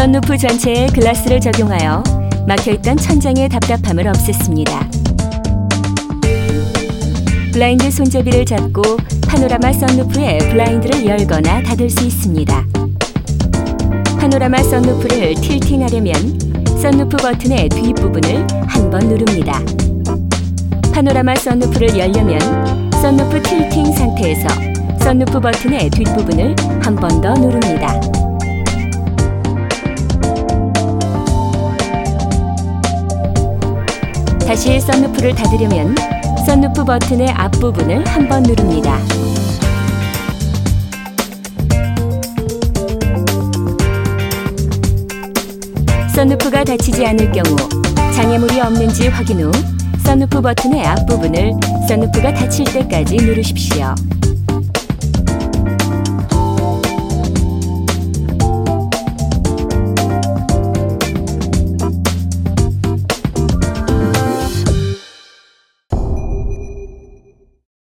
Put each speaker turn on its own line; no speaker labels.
썬루프 전체에 글라스를 적용하여 막혀있던 천장의 답답함을 없앴습니다. 블라인드 손잡이를 잡고 파노라마 썬루프의 블라인드를 열거나 닫을 수 있습니다. 파노라마 썬루프를 tilting하려면 썬루프 버튼의 뒷부분을 한 번 누릅니다. 파노라마 썬루프를 열려면 썬루프 tilting 상태에서 썬루프 버튼의 뒷부분을 한 번 더 누릅니다. 다시 썬루프를 닫으려면 썬루프 버튼의 앞부분을 한 번 누릅니다. 썬루프가 닫히지 않을 경우 장애물이 없는지 확인 후 썬루프 버튼의 앞부분을 썬루프가 닫힐 때까지 누르십시오.